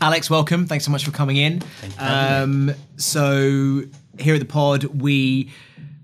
Alex, welcome. Thanks so much for coming in. Um, so here at the pod, we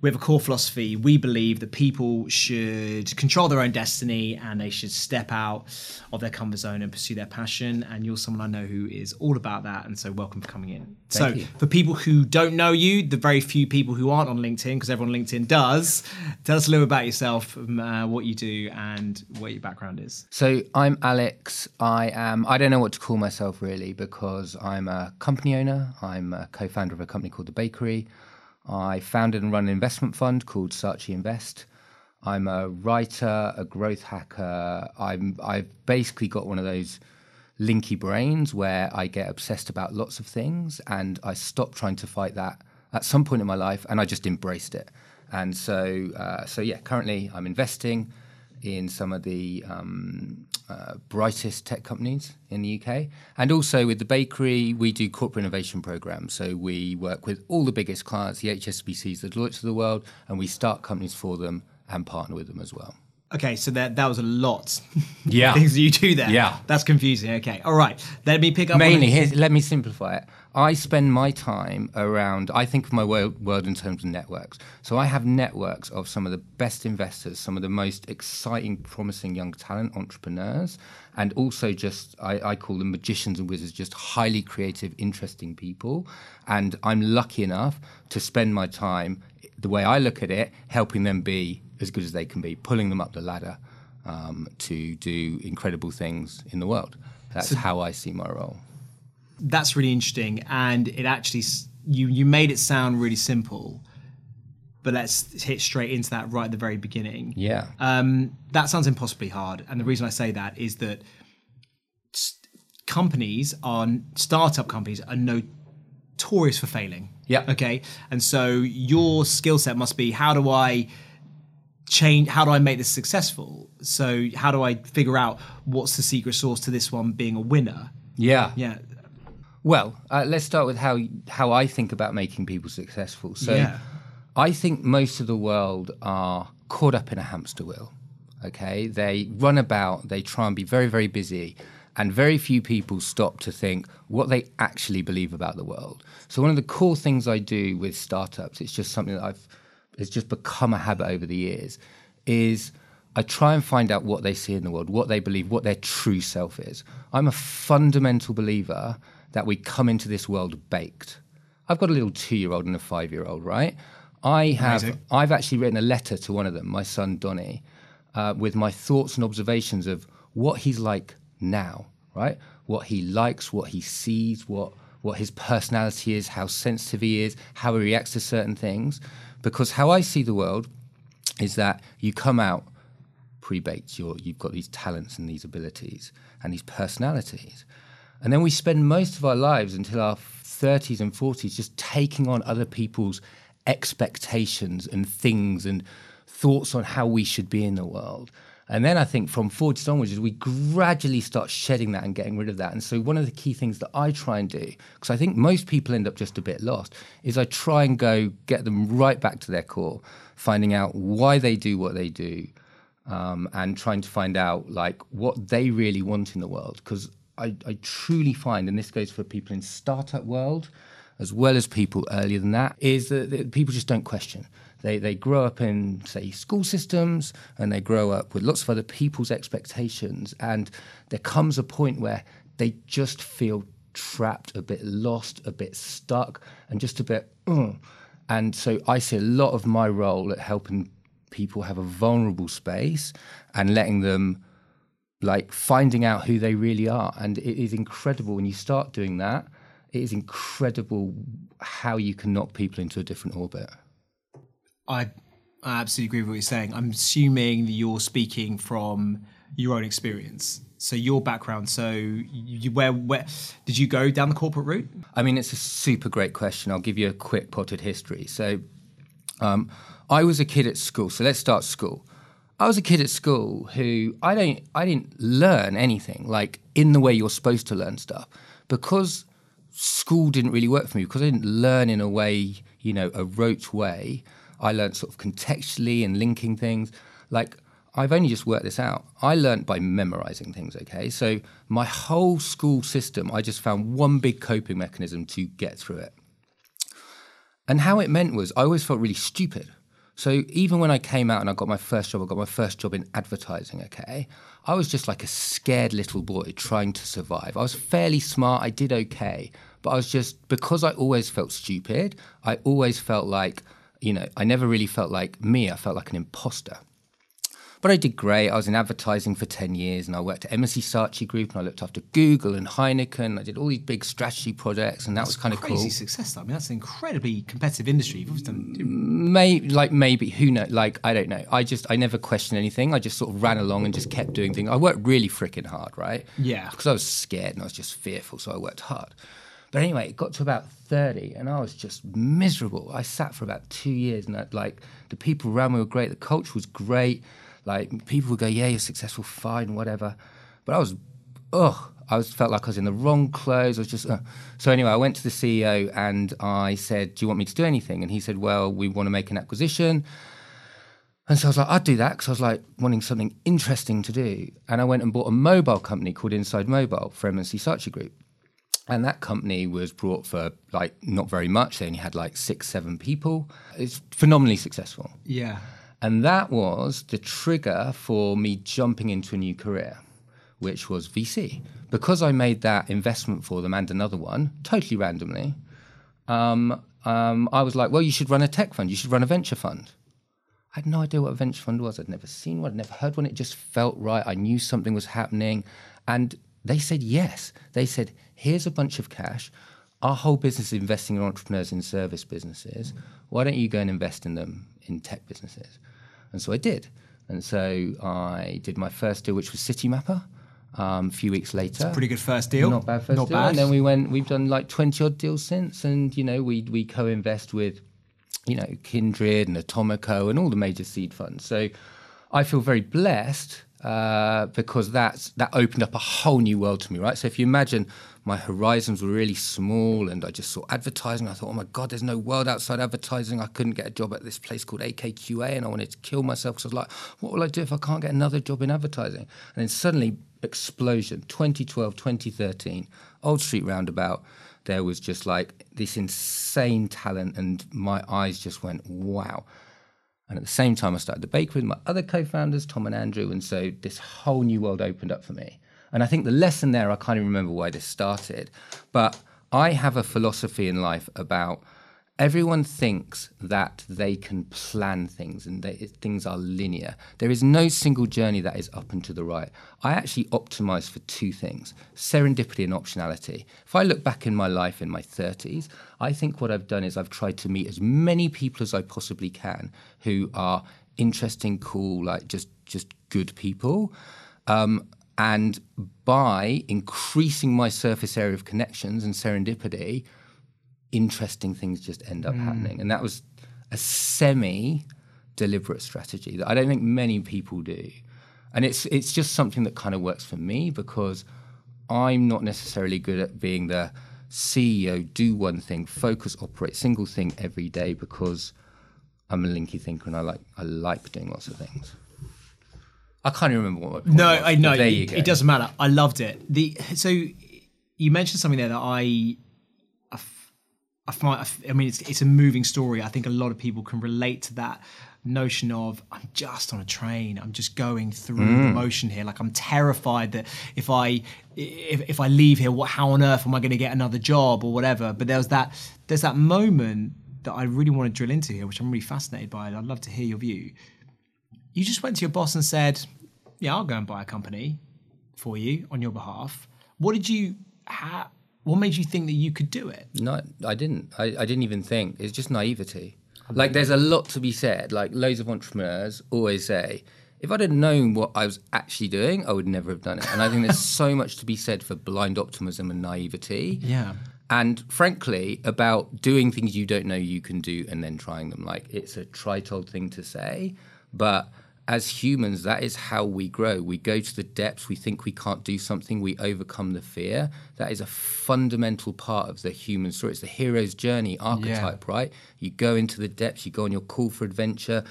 we have a core philosophy. We believe that people should control their own destiny and they should step out of their comfort zone and pursue their passion. And you're someone I know who is all about that. And so, welcome for coming in. Thank so, you. for people who don't know you, the very few people who aren't on LinkedIn, because everyone on LinkedIn does, tell us a little about yourself, um, uh, what you do, and what your background is. So I'm Alex. I am. I don't know what to call myself really because I'm a company owner. I'm a co-founder of a company called The Bakery. I founded and run an investment fund called Saatchi Invest. I'm a writer, a growth hacker. I'm. I've basically got one of those linky brains where I get obsessed about lots of things, and I stopped trying to fight that at some point in my life, and I just embraced it. And so, uh, so yeah, currently I'm investing in some of the um, uh, brightest tech companies in the UK. And also with the bakery, we do corporate innovation programs. So we work with all the biggest clients, the HSBCs, the Deloitte of the world, and we start companies for them and partner with them as well. Okay, so that that was a lot. Yeah. things you do there. Yeah. that's confusing. Okay, all right. Let me pick up. Mainly, it. here's, let me simplify it. I spend my time around, I think of my world, world in terms of networks. So I have networks of some of the best investors, some of the most exciting, promising young talent, entrepreneurs, and also just, I, I call them magicians and wizards, just highly creative, interesting people. And I'm lucky enough to spend my time, the way I look at it, helping them be as good as they can be, pulling them up the ladder um, to do incredible things in the world. That's how I see my role. That's really interesting, and it actually you you made it sound really simple, but let's hit straight into that right at the very beginning. Yeah. Um, that sounds impossibly hard, and the reason I say that is that companies are startup companies are notorious for failing. Yeah. Okay, and so your skill set must be how do I change? How do I make this successful? So how do I figure out what's the secret sauce to this one being a winner? yeah. Yeah, Well, uh, let's start with how how I think about making people successful. So, Yeah. I think most of the world are caught up in a hamster wheel. Okay, they run about, they try and be very very busy, and very few people stop to think what they actually believe about the world. So, one of the core things I do with startups, it's just something that I've it's just become a habit over the years, is I try and find out what they see in the world, what they believe, what their true self is. I'm a fundamental believer that we come into this world baked. I've got a little two-year-old and a five-year-old, right? I have. Amazing. I've actually written a letter to one of them, my son Donny, uh, with my thoughts and observations of what he's like now, right? What he likes, what he sees, what what his personality is, how sensitive he is, how he reacts to certain things. Because how I see the world is that you come out pre-baked. You're, you've got these talents and these abilities and these personalities, and then we spend most of our lives until our 30s and 40s just taking on other people's expectations and things and thoughts on how we should be in the world. And then I think from 40s onwards, we gradually start shedding that and getting rid of that. And so one of the key things that I try and do, because I think most people end up just a bit lost, is I try and go get them right back to their core, finding out why they do what they do, um, and trying to find out like what they really want in the world. Because I, I truly find, and this goes for people in startup world as well as people earlier than that, is that people just don't question. They, they grow up in, say, school systems and they grow up with lots of other people's expectations. And there comes a point where they just feel trapped, a bit lost, a bit stuck, and just a bit, "Ugh." and so I see a lot of my role at helping people have a vulnerable space and letting them like finding out who they really are. And it is incredible when you start doing that. It is incredible how you can knock people into a different orbit. I, I absolutely agree with what you're saying. I'm assuming that you're speaking from your own experience. So your background. So you, where where did you go down the corporate route? I mean, it's a super great question. I'll give you a quick potted history. So, um, I was a kid at school. So let's start school. I was a kid at school who I don't I didn't learn anything like in the way you're supposed to learn stuff because school didn't really work for me because I didn't learn in a way you know a rote way. I learned sort of contextually and linking things. Like I've only just worked this out. I learned by memorizing things, okay? So my whole school system, I just found one big coping mechanism to get through it. And how it meant was I always felt really stupid. So even when I came out and I got my first job, I got my first job in advertising, okay? I was just like a scared little boy trying to survive. I was fairly smart, I did okay, but I was just because I always felt stupid, I always felt like, you know, I never really felt like me, I felt like an imposter. But I did great. I was in advertising for 10 years and I worked at M&C Saatchi Group and I looked after Google and Heineken. I did all these big strategy projects and that that's was kind of cool. Crazy success. I mean, that's an incredibly competitive industry. You've done. Mm, may, like maybe, who knows? Like, I don't know. I just, I never questioned anything. I just sort of ran along and just kept doing things. I worked really freaking hard, right? Yeah. Because I was scared and I was just fearful. So I worked hard. But anyway, it got to about 30 and I was just miserable. I sat for about two years and I, like the people around me were great. The culture was great. Like people would go, yeah, you're successful, fine, whatever. But I was, ugh, I was felt like I was in the wrong clothes. I was just, uh. so anyway, I went to the CEO and I said, do you want me to do anything? And he said, well, we want to make an acquisition. And so I was like, I'd do that because I was like wanting something interesting to do. And I went and bought a mobile company called Inside Mobile for M&C Saatchi Group. And that company was brought for like not very much. They only had like six, seven people. It's phenomenally successful. Yeah. And that was the trigger for me jumping into a new career, which was VC. Because I made that investment for them and another one, totally randomly, um, um, I was like, well, you should run a tech fund, you should run a venture fund. I had no idea what a venture fund was. I'd never seen one, I'd never heard one. It just felt right. I knew something was happening. And they said yes. They said, here's a bunch of cash. Our whole business is investing in entrepreneurs in service businesses. Why don't you go and invest in them in tech businesses? And so I did. And so I did my first deal, which was Citymapper. Um, a few weeks later, That's a Pretty good first deal. not bad first Not deal. bad. And then we went. We've done like twenty odd deals since, and you know we we co-invest with, you know, Kindred and Atomico and all the major seed funds. So I feel very blessed uh, because that's that opened up a whole new world to me, right? So if you imagine my horizons were really small and I just saw advertising, I thought, oh my god, there's no world outside advertising. I couldn't get a job at this place called AKQA, and I wanted to kill myself because I was like, what will I do if I can't get another job in advertising? And then suddenly explosion 2012 2013 old street roundabout there was just like this insane talent and my eyes just went wow and at the same time i started the bakery with my other co-founders tom and andrew and so this whole new world opened up for me. And i think the lesson there i can't even remember why this started but i have a philosophy in life about everyone thinks that they can plan things and they, things are linear. There is no single journey that is up and to the right. I actually optimize for two things serendipity and optionality. If I look back in my life in my 30s, I think what I've done is I've tried to meet as many people as I possibly can who are interesting, cool, like just, just good people. Um, and by increasing my surface area of connections and serendipity, interesting things just end up hmm. happening. And that was a semi deliberate strategy that I don't think many people do. And it's it's just something that kind of works for me because I'm not necessarily good at being the CEO, do one thing, focus, operate, single thing every day because I'm a linky thinker and I like I like doing lots of things. I can't even remember what my point No, was, I know. It, it doesn't matter. I loved it. The so you mentioned something there that I, I find. I mean, it's it's a moving story. I think a lot of people can relate to that notion of I'm just on a train. I'm just going through the mm. motion here. Like I'm terrified that if I if, if I leave here, what how on earth am I going to get another job or whatever? But there's that there's that moment that I really want to drill into here, which I'm really fascinated by. I'd love to hear your view you just went to your boss and said, "Yeah, I'll go and buy a company for you on your behalf." What did you? How, what made you think that you could do it? No, I didn't. I, I didn't even think. It's just naivety. Like, there's a lot to be said. Like, loads of entrepreneurs always say, if I'd have known what I was actually doing, I would never have done it. And I think there's so much to be said for blind optimism and naivety. Yeah. And frankly, about doing things you don't know you can do and then trying them. Like, it's a trite-old thing to say, but as humans, that is how we grow. We go to the depths, we think we can't do something, we overcome the fear. That is a fundamental part of the human story. It's the hero's journey archetype, right? You go into the depths, you go on your call for adventure,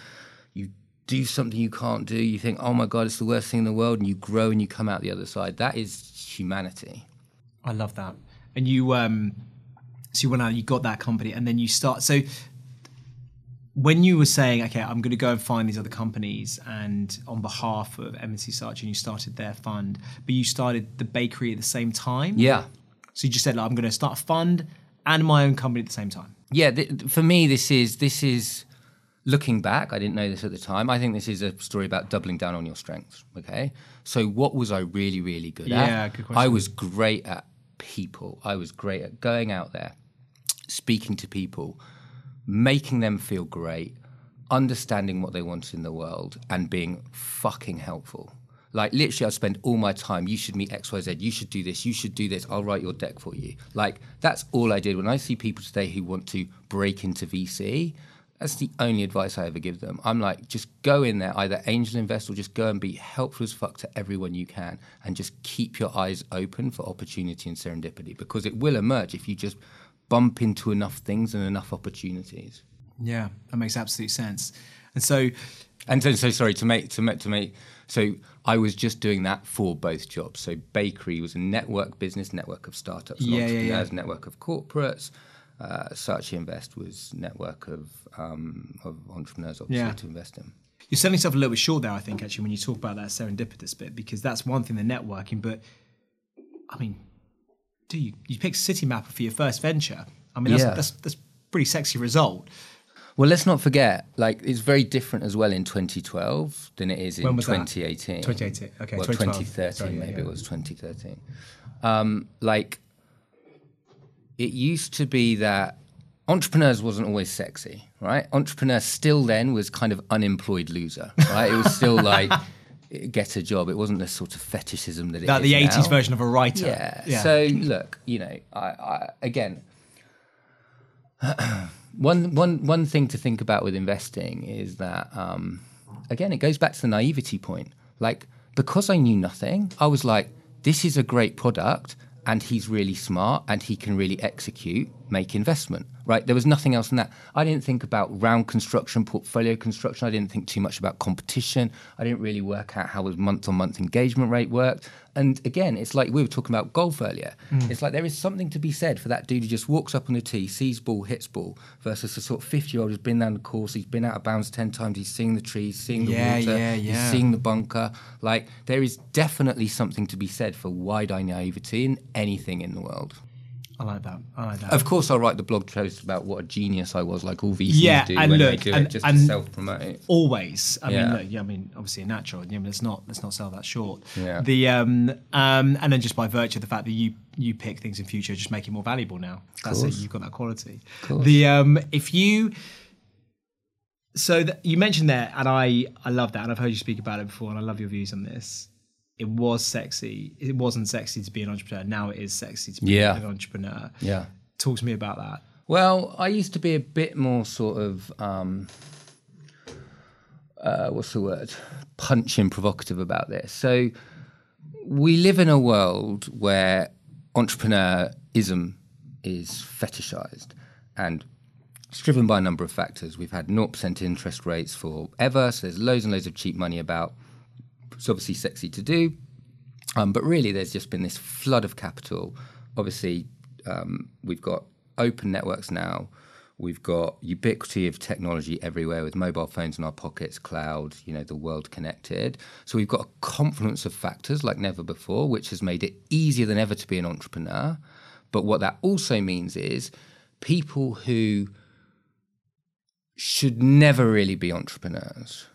you do something you can't do. You think, oh my God, it's the worst thing in the world. And you grow and you come out the other side. That is humanity. I love that. And you, um, so you went out, you got that company, and then you start. So when you were saying, okay, I'm going to go and find these other companies, and on behalf of M&C Saatchi, and you started their fund, but you started the bakery at the same time. Yeah. So you just said, like, I'm going to start a fund and my own company at the same time. Yeah. Th- for me, this is this is looking back. I didn't know this at the time. I think this is a story about doubling down on your strengths. Okay. So what was I really really good at? Yeah, good question. I was great at people. I was great at going out there, speaking to people, making them feel great, understanding what they want in the world, and being fucking helpful. Like literally, I spend all my time. You should meet X, Y, Z. You should do this. You should do this. I'll write your deck for you. Like that's all I did. When I see people today who want to break into VC, that's the only advice I ever give them. I'm like, just go in there, either angel invest or just go and be helpful as fuck to everyone you can, and just keep your eyes open for opportunity and serendipity because it will emerge if you just bump into enough things and enough opportunities. Yeah, that makes absolute sense. And so, And so, so sorry to make to make to make. So I was just doing that for both jobs. So bakery was a network business, network of startups, Yeah, yeah, entrepreneurs, yeah. network of corporates. Uh, Saatchi Invest was network of um, of entrepreneurs, obviously, Yeah. to invest in. you're selling yourself a little bit short there, I think, actually, when you talk about that serendipitous bit, because that's one thing, the networking. But I mean, do you you pick Citymapper for your first venture? I mean, that's Yeah. that's that's pretty sexy result. Well, let's not forget, like it's very different as well in 2012 than it is in When was that? 2018. 2018, okay, Well, 2013, Sorry, yeah, maybe yeah. it was 2013. Um, like, it used to be that entrepreneurs wasn't always sexy, right? Entrepreneur still then was kind of unemployed loser, right? It was still like get a job. It wasn't the sort of fetishism that it the 80s version of a writer. Yeah. So look, you know, I, I again, one one one thing to think about with investing is that um, again, it goes back to the naivety point. Like because I knew nothing, I was like, this is a great product. And he's really smart and he can really execute, make investment, right? There was nothing else in that. I didn't think about round construction, portfolio construction. I didn't think too much about competition. I didn't really work out how his month on month engagement rate worked. And again, it's like we were talking about golf earlier. Mm. It's like there is something to be said for that dude who just walks up on the tee, sees ball, hits ball, versus the sort of 50 year old who's been down the course, he's been out of bounds 10 times, he's seeing the trees, seeing the Yeah, water, yeah, he's seeing the bunker. Like, there is definitely something to be said for wide eye naivety in anything in the world. I like that. I like that. Of course, I'll write the blog post about what a genius I was, like all VCs Yeah, do and when look, they do and- it, just and- to self promote. Always. I mean, Yeah. look, yeah, I mean, obviously a natural. Yeah, but let's not let's not sell that short. Yeah. The um um and then just by virtue of the fact that you you pick things in future, just make it more valuable now. That's it. You've got that quality. The um if you so th- you mentioned there, and I I love that, and I've heard you speak about it before, and I love your views on this. It was sexy. It wasn't sexy to be an entrepreneur. Now it is sexy to be Yeah. an entrepreneur. Yeah. Talk to me about that. Well, I used to be a bit more sort of um, uh, what's the word? Punching provocative about this. So we live in a world where entrepreneurism is fetishized and it's driven by a number of factors. We've had 0% interest rates forever, so there's loads and loads of cheap money about. It's obviously sexy to do, um, but really, there's just been this flood of capital. Obviously, um, we've got open networks now. We've got ubiquity of technology everywhere with mobile phones in our pockets, cloud, you know, the world connected. So we've got a confluence of factors like never before, which has made it easier than ever to be an entrepreneur. But what that also means is people who should never really be entrepreneurs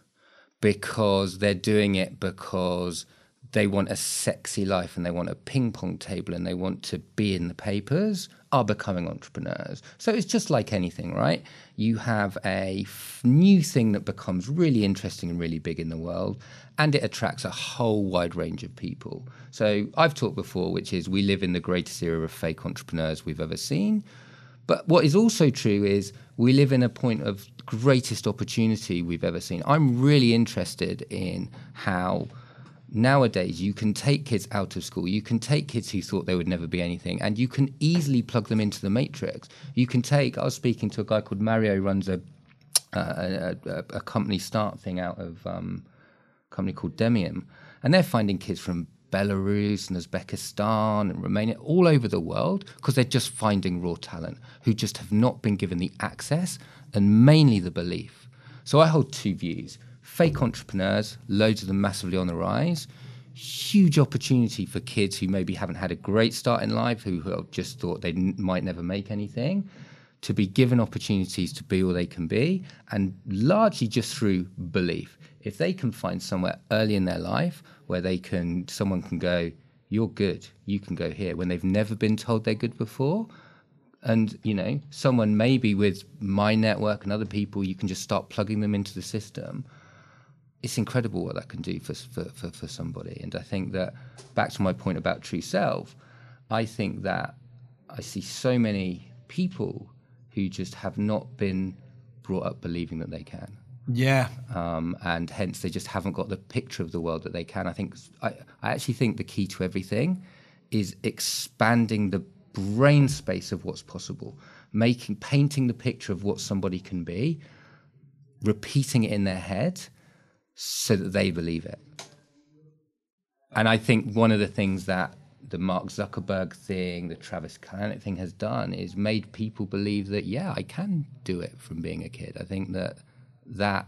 because they're doing it because they want a sexy life and they want a ping pong table and they want to be in the papers are becoming entrepreneurs. So it's just like anything, right? You have a f- new thing that becomes really interesting and really big in the world and it attracts a whole wide range of people. So I've talked before, which is we live in the greatest era of fake entrepreneurs we've ever seen. But what is also true is we live in a point of greatest opportunity we've ever seen. I'm really interested in how nowadays you can take kids out of school, you can take kids who thought they would never be anything, and you can easily plug them into the matrix. You can take, I was speaking to a guy called Mario, runs a uh, a, a, a, company start thing out of um, a company called Demium, and they're finding kids from Belarus and Uzbekistan and Romania, all over the world, because they're just finding raw talent who just have not been given the access and mainly the belief. So I hold two views fake entrepreneurs, loads of them massively on the rise. Huge opportunity for kids who maybe haven't had a great start in life, who, who just thought they n- might never make anything, to be given opportunities to be all they can be, and largely just through belief. If they can find somewhere early in their life where they can, someone can go, "You're good, you can go here," when they've never been told they're good before, and you know, someone maybe with my network and other people, you can just start plugging them into the system it's incredible what that can do for, for, for, for, somebody. And I think that back to my point about true self, I think that I see so many people who just have not been brought up believing that they can. Yeah. Um, and hence they just haven't got the picture of the world that they can. I think I, I actually think the key to everything is expanding the brain space of what's possible, making painting the picture of what somebody can be, repeating it in their head so that they believe it. And I think one of the things that the Mark Zuckerberg thing, the Travis Kalanick thing has done is made people believe that, yeah, I can do it from being a kid. I think that that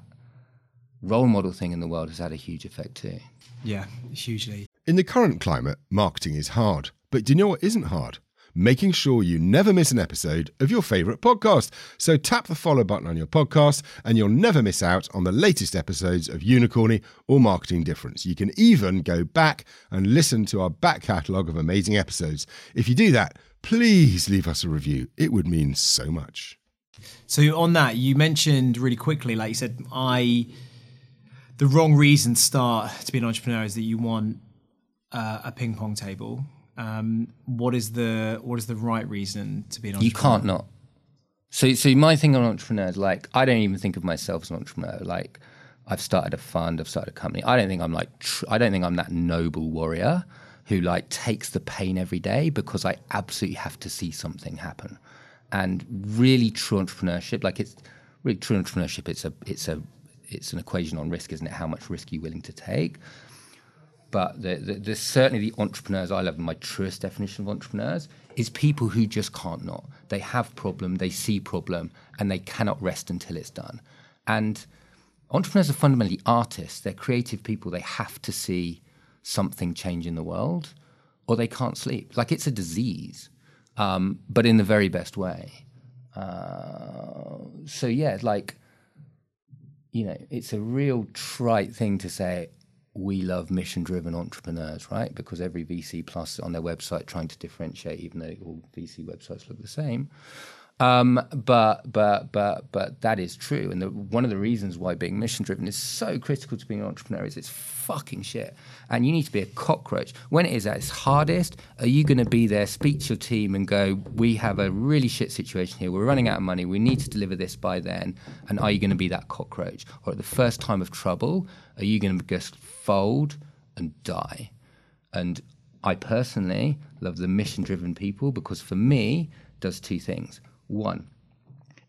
role model thing in the world has had a huge effect too. Yeah, hugely. In the current climate, marketing is hard. But do you know what isn't hard? Making sure you never miss an episode of your favourite podcast. So tap the follow button on your podcast and you'll never miss out on the latest episodes of Unicorny or Marketing Difference. You can even go back and listen to our back catalogue of amazing episodes. If you do that, please leave us a review. It would mean so much. So on that, you mentioned really quickly, like you said, I the wrong reason to start to be an entrepreneur is that you want uh, a ping pong table um, what is the what is the right reason to be an entrepreneur? You can't not. So, so my thing on entrepreneurs, like I don't even think of myself as an entrepreneur. Like I've started a fund, I've started a company. I don't think I'm like tr- I don't think I'm that noble warrior who like takes the pain every day because I absolutely have to see something happen. And really, true entrepreneurship, like it's really true entrepreneurship. It's a it's a it's an equation on risk, isn't it? How much risk are you willing to take? But the, the, certainly the entrepreneurs I love, my truest definition of entrepreneurs is people who just can't not. They have problem, they see problem, and they cannot rest until it's done. And entrepreneurs are fundamentally artists. They're creative people. They have to see something change in the world, or they can't sleep. Like it's a disease, um, but in the very best way. Uh, so yeah, like you know, it's a real trite thing to say we love mission driven entrepreneurs, right? Because every VC plus on their website trying to differentiate, even though all VC websites look the same. Um, but but but but that is true, and the, one of the reasons why being mission driven is so critical to being an entrepreneur is it's fucking shit, and you need to be a cockroach when it is at its hardest. Are you going to be there, speak to your team, and go, "We have a really shit situation here. We're running out of money. We need to deliver this by then." And are you going to be that cockroach, or at the first time of trouble, are you going to just fold and die? And I personally love the mission driven people because for me does two things one,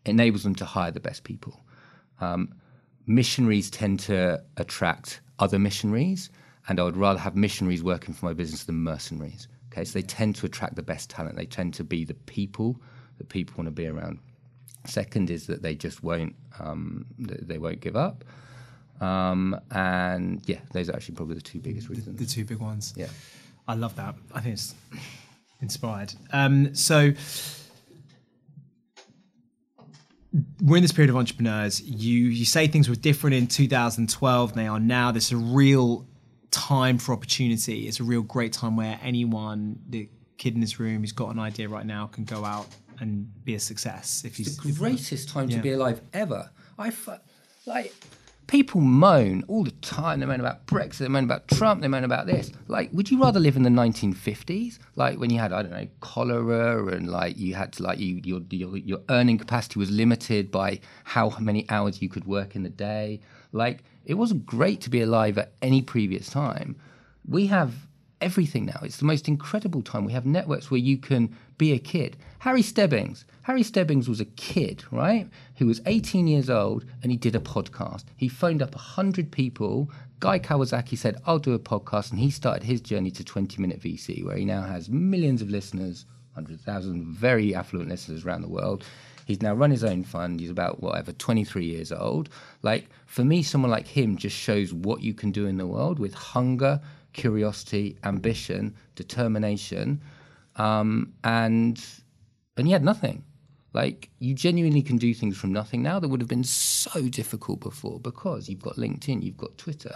enables them to hire the best people. Um, missionaries tend to attract other missionaries, and I would rather have missionaries working for my business than mercenaries. Okay, so they tend to attract the best talent. They tend to be the people that people want to be around. Second is that they just won't um, they won't give up. Um, and yeah, those are actually probably the two biggest reasons. The, the, two big ones. Yeah, I love that. I think it's inspired. Um, so we're in this period of entrepreneurs. You you say things were different in 2012 they are now. There's a real time for opportunity. It's a real great time where anyone, the kid in this room who's got an idea right now, can go out and be a success. If he's the greatest time yeah. to be alive ever. I like people moan all the time. They moan about Brexit, they moan about Trump, they moan about this. Like, would you rather live in the 1950s, like when you had I don't know cholera and like you had to like you your your, your earning capacity was limited by how many hours you could work in the day. Like, it wasn't great to be alive at any previous time. We have everything now. It's the most incredible time. We have networks where you can be a kid. Harry Stebbings. Harry Stebbings was a kid, right? Who was 18 years old and he did a podcast. He phoned up 100 people. Guy Kawasaki said, I'll do a podcast. And he started his journey to 20 Minute VC, where he now has millions of listeners, 100,000 very affluent listeners around the world. He's now run his own fund. He's about whatever, 23 years old. Like, for me, someone like him just shows what you can do in the world with hunger, curiosity, ambition, determination, um, and and he had nothing. Like you genuinely can do things from nothing now that would have been so difficult before because you've got LinkedIn, you've got Twitter,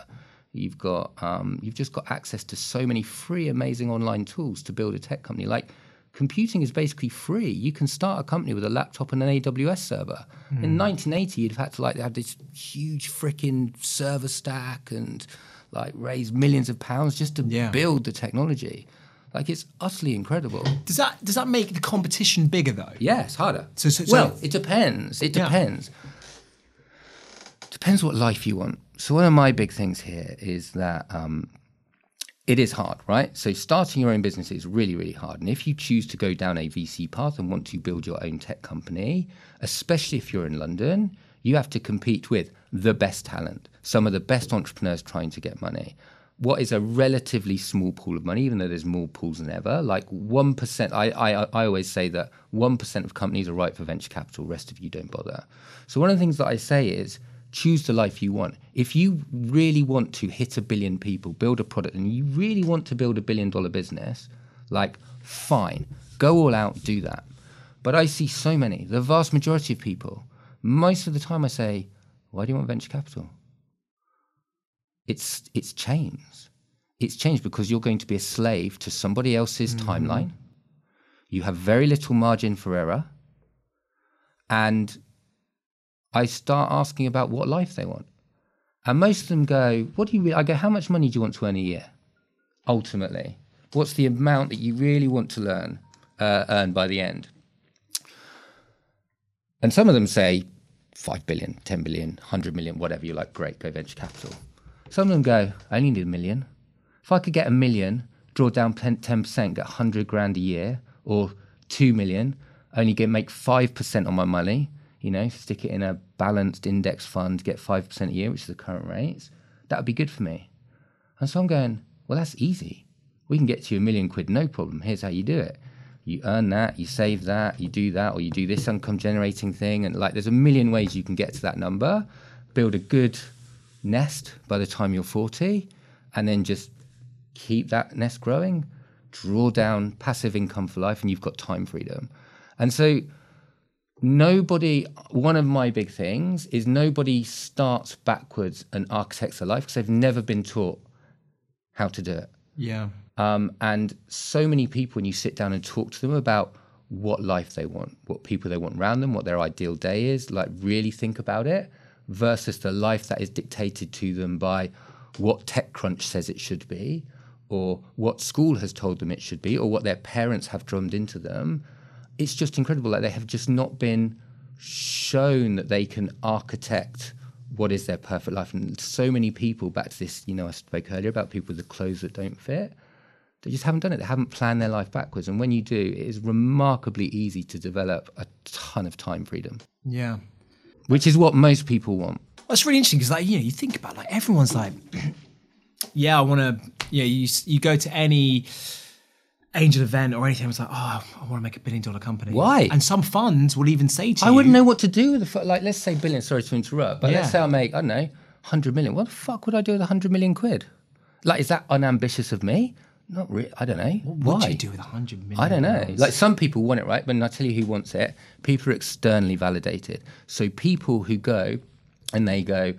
you've got um, you've just got access to so many free, amazing online tools to build a tech company. Like computing is basically free. You can start a company with a laptop and an AWS server. Mm. In 1980, you'd have had to like have this huge freaking server stack and like raise millions of pounds just to yeah. build the technology. Like it's utterly incredible. Does that does that make the competition bigger though? Yes, harder. So, so, so well, it depends. It depends. Yeah. Depends what life you want. So one of my big things here is that um, it is hard, right? So starting your own business is really, really hard. And if you choose to go down a VC path and want to build your own tech company, especially if you're in London, you have to compete with the best talent, some of the best entrepreneurs trying to get money what is a relatively small pool of money, even though there's more pools than ever. Like one percent, I, I I always say that one percent of companies are right for venture capital. Rest of you don't bother. So one of the things that I say is choose the life you want. If you really want to hit a billion people, build a product, and you really want to build a billion dollar business, like fine, go all out, do that. But I see so many, the vast majority of people. Most of the time, I say, why do you want venture capital? it's it's changed. It's changed because you're going to be a slave to somebody else's mm-hmm. timeline. You have very little margin for error. And I start asking about what life they want. And most of them go, What do you re-? I go, How much money do you want to earn a year? Ultimately, what's the amount that you really want to learn, uh, earn by the end? And some of them say 5 billion, 10 billion, 100 million, whatever you like, great, go venture capital. Some of them go, I only need a million. If I could get a million, draw down 10%, get 100 grand a year, or 2 million, only get make 5% on my money, you know, stick it in a balanced index fund, get 5% a year, which is the current rates, that would be good for me. And so I'm going, well, that's easy. We can get to you a million quid, no problem. Here's how you do it. You earn that, you save that, you do that, or you do this income generating thing. And like, there's a million ways you can get to that number. Build a good nest by the time you're 40 and then just keep that nest growing, draw down passive income for life, and you've got time freedom. And so, nobody, one of my big things is nobody starts backwards and architects a life because they've never been taught how to do it. Yeah. Um, and so many people, when you sit down and talk to them about what life they want, what people they want around them, what their ideal day is, like really think about it versus the life that is dictated to them by what TechCrunch says it should be, or what school has told them it should be, or what their parents have drummed into them. It's just incredible. Like they have just not been shown that they can architect what is their perfect life. And so many people, back to this, you know, I spoke earlier about people with the clothes that don't fit. They just haven't done it. They haven't planned their life backwards. And when you do, it is remarkably easy to develop a ton of time freedom. Yeah which is what most people want. It's really interesting because, like, you know, you think about like everyone's like, yeah, I want to. You know, you you go to any angel event or anything, it's like, oh, I want to make a billion dollar company. Why? And some funds will even say to I you, I wouldn't know what to do with the like. Let's say billion. Sorry to interrupt, but yeah. let's say I make I don't know hundred million. What the fuck would I do with hundred million quid? Like, is that unambitious of me? Not really. I don't know. What would you do with hundred million? I don't know. Like some people want it, right? But I tell you who wants it. People are externally validated. So people who go and they go,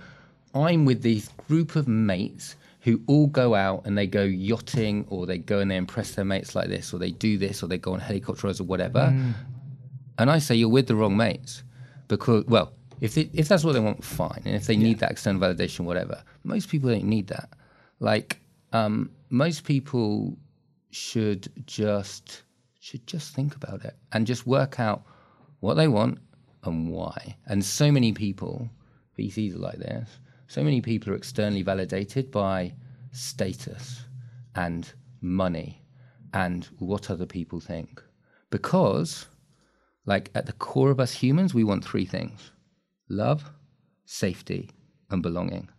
I'm with this group of mates who all go out and they go yachting or they go and they impress their mates like this or they do this or they go on helicopter rides or whatever. Mm. And I say you're with the wrong mates because well, if they, if that's what they want, fine. And if they yeah. need that external validation, whatever. Most people don't need that. Like um, most people should just should just think about it and just work out what they want and why. And so many people, VCs are like this. So many people are externally validated by status and money and what other people think. Because, like, at the core of us humans, we want three things love, safety, and belonging.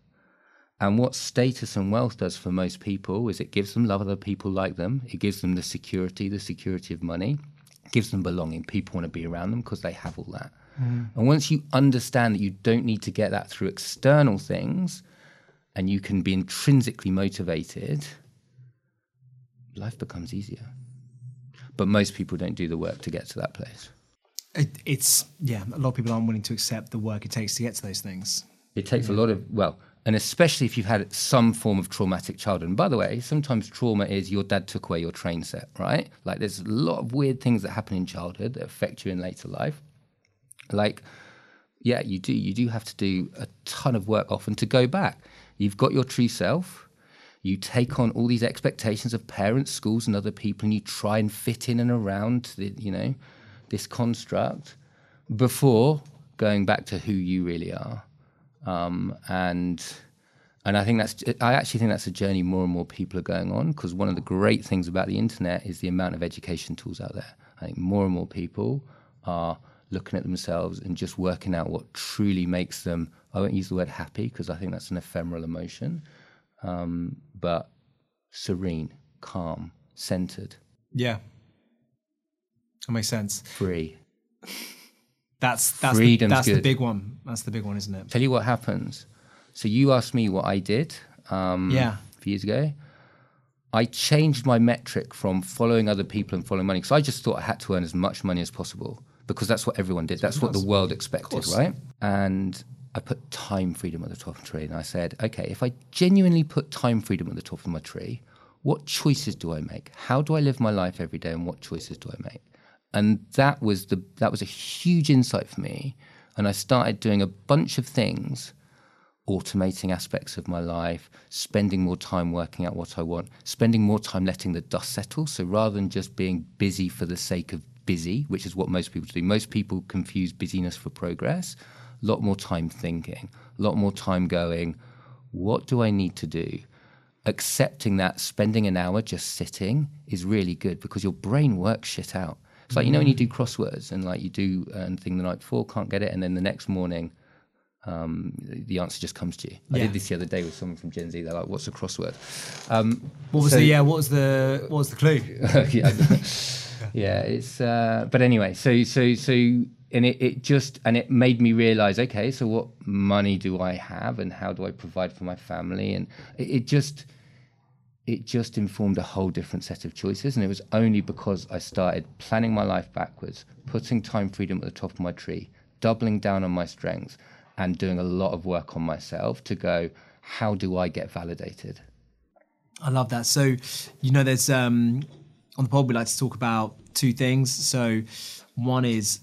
And what status and wealth does for most people is it gives them love other people like them. It gives them the security, the security of money. It gives them belonging. People want to be around them because they have all that. Mm. And once you understand that you don't need to get that through external things and you can be intrinsically motivated, life becomes easier. But most people don't do the work to get to that place. It, it's, yeah, a lot of people aren't willing to accept the work it takes to get to those things. It takes yeah. a lot of, well, and especially if you've had some form of traumatic childhood. And by the way, sometimes trauma is your dad took away your train set, right? Like there's a lot of weird things that happen in childhood that affect you in later life. Like, yeah, you do. You do have to do a ton of work often to go back. You've got your true self. You take on all these expectations of parents, schools, and other people, and you try and fit in and around the, you know, this construct before going back to who you really are. Um, and and I think that's I actually think that's a journey more and more people are going on because one of the great things about the internet is the amount of education tools out there. I think more and more people are looking at themselves and just working out what truly makes them. I won't use the word happy because I think that's an ephemeral emotion, um, but serene, calm, centered. Yeah, that makes sense. Free. That's that's the, that's good. the big one. That's the big one, isn't it? Tell you what happens. So you asked me what I did. Um, yeah. A few years ago. I changed my metric from following other people and following money because I just thought I had to earn as much money as possible because that's what everyone did. That's what the world expected, right? And I put time freedom at the top of the tree. And I said, okay, if I genuinely put time freedom at the top of my tree, what choices do I make? How do I live my life every day? And what choices do I make? And that was the that was a huge insight for me. And i started doing a bunch of things automating aspects of my life spending more time working out what i want spending more time letting the dust settle. So rather than just being busy for the sake of busy which is what most people do most people confuse busyness for progress a lot more time thinking a lot more time going what do i need to do? Accepting that spending an hour just sitting is really good because your brain works shit out it's like you know when you do crosswords and like you do uh, thing the night before, can't get it, and then the next morning, um, the answer just comes to you. I did this the other day with someone from Gen Z. They're like, "What's a crossword?" Um, what was so, the yeah? What was the what was the clue? yeah, yeah. It's uh, but anyway. So so so and it, it just and it made me realize okay so what money do i have and how do i provide for my family and it, it just it just informed a whole different set of choices. And it was only because I started planning my life backwards, putting time freedom at the top of my tree, doubling down on my strengths, and doing a lot of work on myself to go, how do I get validated? I love that. So, you know, there's um, on the pod, we like to talk about two things. So, one is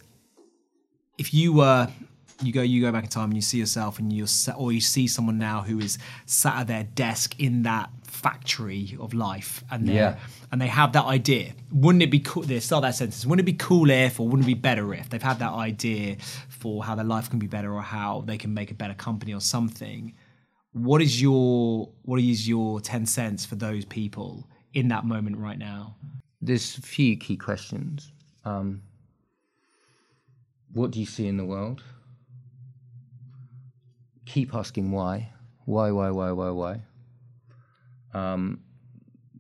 if you were you go you go back in time and you see yourself and you're or you see someone now who is sat at their desk in that factory of life and they yeah. and they have that idea. Wouldn't it be cool they start that sentence wouldn't it be cool if or wouldn't it be better if they've had that idea for how their life can be better or how they can make a better company or something. What is your what is your 10 cents for those people in that moment right now? There's a few key questions. Um, what do you see in the world keep asking why, why, why, why, why, why. Um,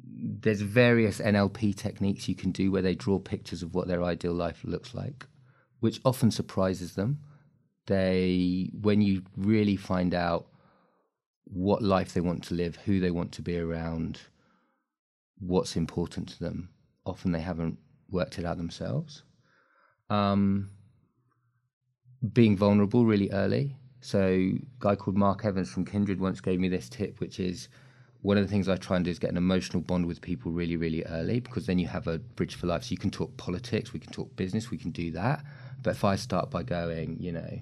there's various NLP techniques you can do where they draw pictures of what their ideal life looks like, which often surprises them. They, when you really find out what life they want to live, who they want to be around, what's important to them, often they haven't worked it out themselves. Um, being vulnerable really early. So, a guy called Mark Evans from Kindred once gave me this tip, which is one of the things I try and do is get an emotional bond with people really, really early because then you have a bridge for life. So, you can talk politics, we can talk business, we can do that. But if I start by going, you know,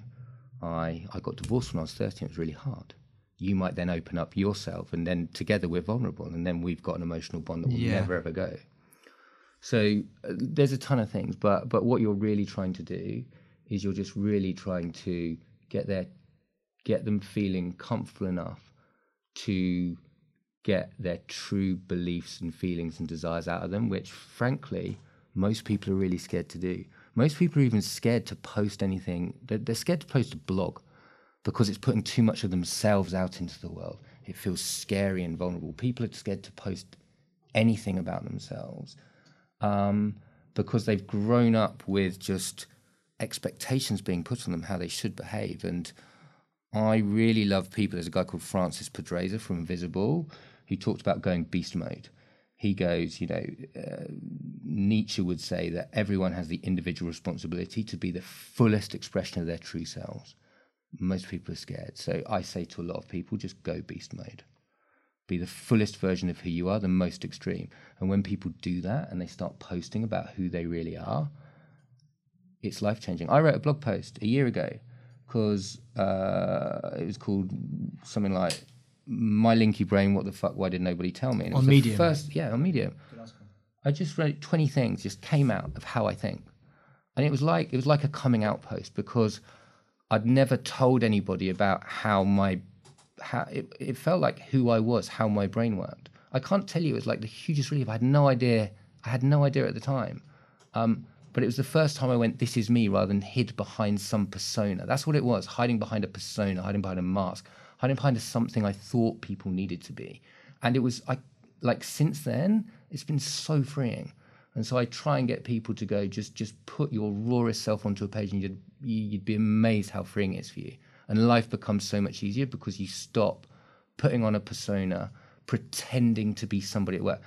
I, I got divorced when I was 30 it was really hard. You might then open up yourself, and then together we're vulnerable, and then we've got an emotional bond that will yeah. never ever go. So, uh, there's a ton of things, but but what you're really trying to do is you're just really trying to get their get them feeling comfortable enough to get their true beliefs and feelings and desires out of them, which frankly, most people are really scared to do. Most people are even scared to post anything. They're, they're scared to post a blog because it's putting too much of themselves out into the world. It feels scary and vulnerable. People are scared to post anything about themselves um, because they've grown up with just expectations being put on them how they should behave. And I really love people. There's a guy called Francis Pedraza from Visible who talked about going beast mode. He goes, you know, uh, Nietzsche would say that everyone has the individual responsibility to be the fullest expression of their true selves. Most people are scared. So I say to a lot of people, just go beast mode. Be the fullest version of who you are, the most extreme. And when people do that and they start posting about who they really are, it's life changing. I wrote a blog post a year ago because uh, it was called something like "My Linky Brain." What the fuck? Why did nobody tell me? And On was Medium? First, yeah, on Medium. I just wrote twenty things, just came out of how I think, and it was like it was like a coming out post because I'd never told anybody about how my how it, it felt like who I was, how my brain worked. I can't tell you. It was like the hugest relief. I had no idea. I had no idea at the time. Um, but it was the first time I went, "This is me," rather than hid behind some persona. That's what it was: hiding behind a persona, hiding behind a mask, hiding behind something I thought people needed to be. And it was I like since then, it's been so freeing. And so I try and get people to go, just just put your rawest self onto a page, and you'd you'd be amazed how freeing it is for you. And life becomes so much easier because you stop putting on a persona, pretending to be somebody at work.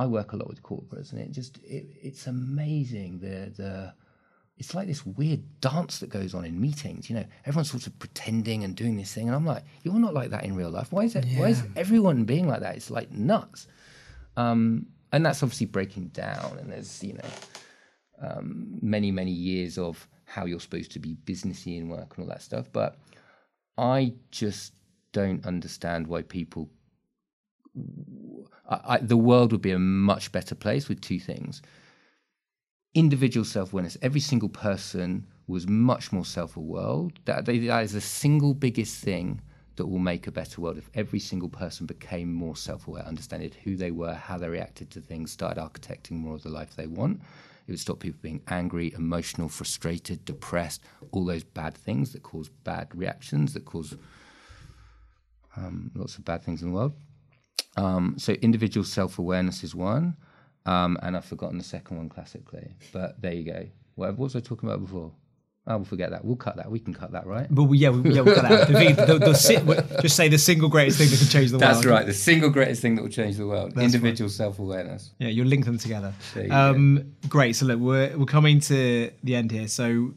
I work a lot with corporates, and it just it, it's amazing the the it's like this weird dance that goes on in meetings. You know, everyone's sort of pretending and doing this thing, and I'm like, you're not like that in real life. Why is it? Why is everyone being like that? It's like nuts. Um, and that's obviously breaking down, and there's you know um, many many years of how you're supposed to be businessy in work and all that stuff. But I just don't understand why people. I, I, the world would be a much better place with two things individual self awareness. Every single person was much more self aware. That, that is the single biggest thing that will make a better world. If every single person became more self aware, understood who they were, how they reacted to things, started architecting more of the life they want, it would stop people being angry, emotional, frustrated, depressed, all those bad things that cause bad reactions, that cause um, lots of bad things in the world. Um, so individual self awareness is one. Um, and I've forgotten the second one classically. But there you go. What, what was I talking about before? Oh, we'll forget that. We'll cut that. We can cut that, right? But we, yeah, we, yeah, we'll cut that. The, the, the, si- just say the single greatest thing that can change the world. That's right. The single greatest thing that will change the world. Individual self awareness. Yeah, you'll link them together. Um, great. So look, we're we're coming to the end here. So,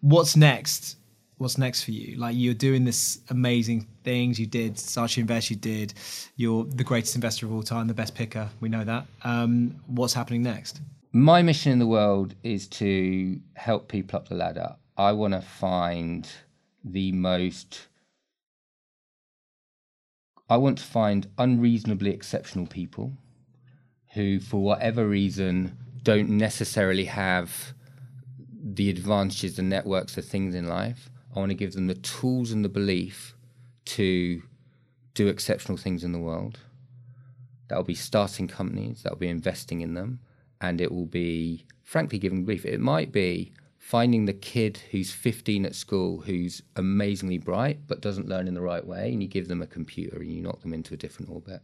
what's next? What's next for you? Like you're doing this amazing things. You did SaatchInvest. You did. You're the greatest investor of all time, the best picker. We know that. Um, what's happening next? My mission in the world is to help people up the ladder. I want to find the most. I want to find unreasonably exceptional people who, for whatever reason, don't necessarily have the advantages, the networks, the things in life. I want to give them the tools and the belief to do exceptional things in the world. That'll be starting companies, that'll be investing in them, and it will be, frankly, giving belief. It might be finding the kid who's 15 at school who's amazingly bright but doesn't learn in the right way, and you give them a computer and you knock them into a different orbit.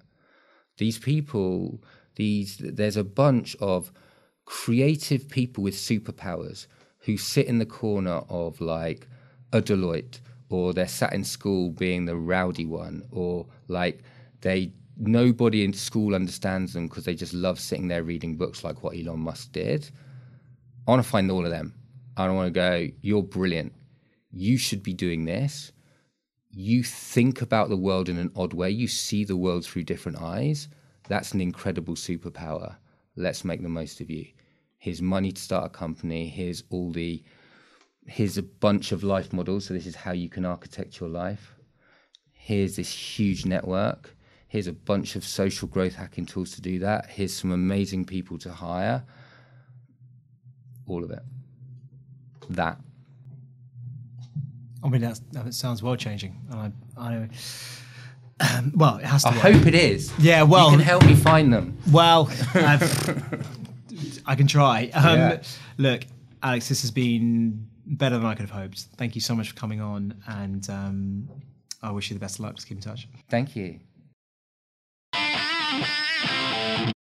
These people, these there's a bunch of creative people with superpowers who sit in the corner of like a Deloitte, or they're sat in school being the rowdy one, or like they nobody in school understands them because they just love sitting there reading books like what Elon Musk did. I want to find all of them. I want to go, you're brilliant. You should be doing this. You think about the world in an odd way. You see the world through different eyes. That's an incredible superpower. Let's make the most of you. Here's money to start a company. Here's all the, here's a bunch of life models. So this is how you can architect your life. Here's this huge network. Here's a bunch of social growth hacking tools to do that. Here's some amazing people to hire. All of it. That. I mean, that's, that sounds world changing. I, I, Well, it has to I work. hope it is. Yeah, well- you can help me find them. Well, I've, I can try. Um, Yeah. Look, Alex, this has been better than I could have hoped. Thank you so much for coming on, and um, I wish you the best of luck. Just keep in touch. Thank you.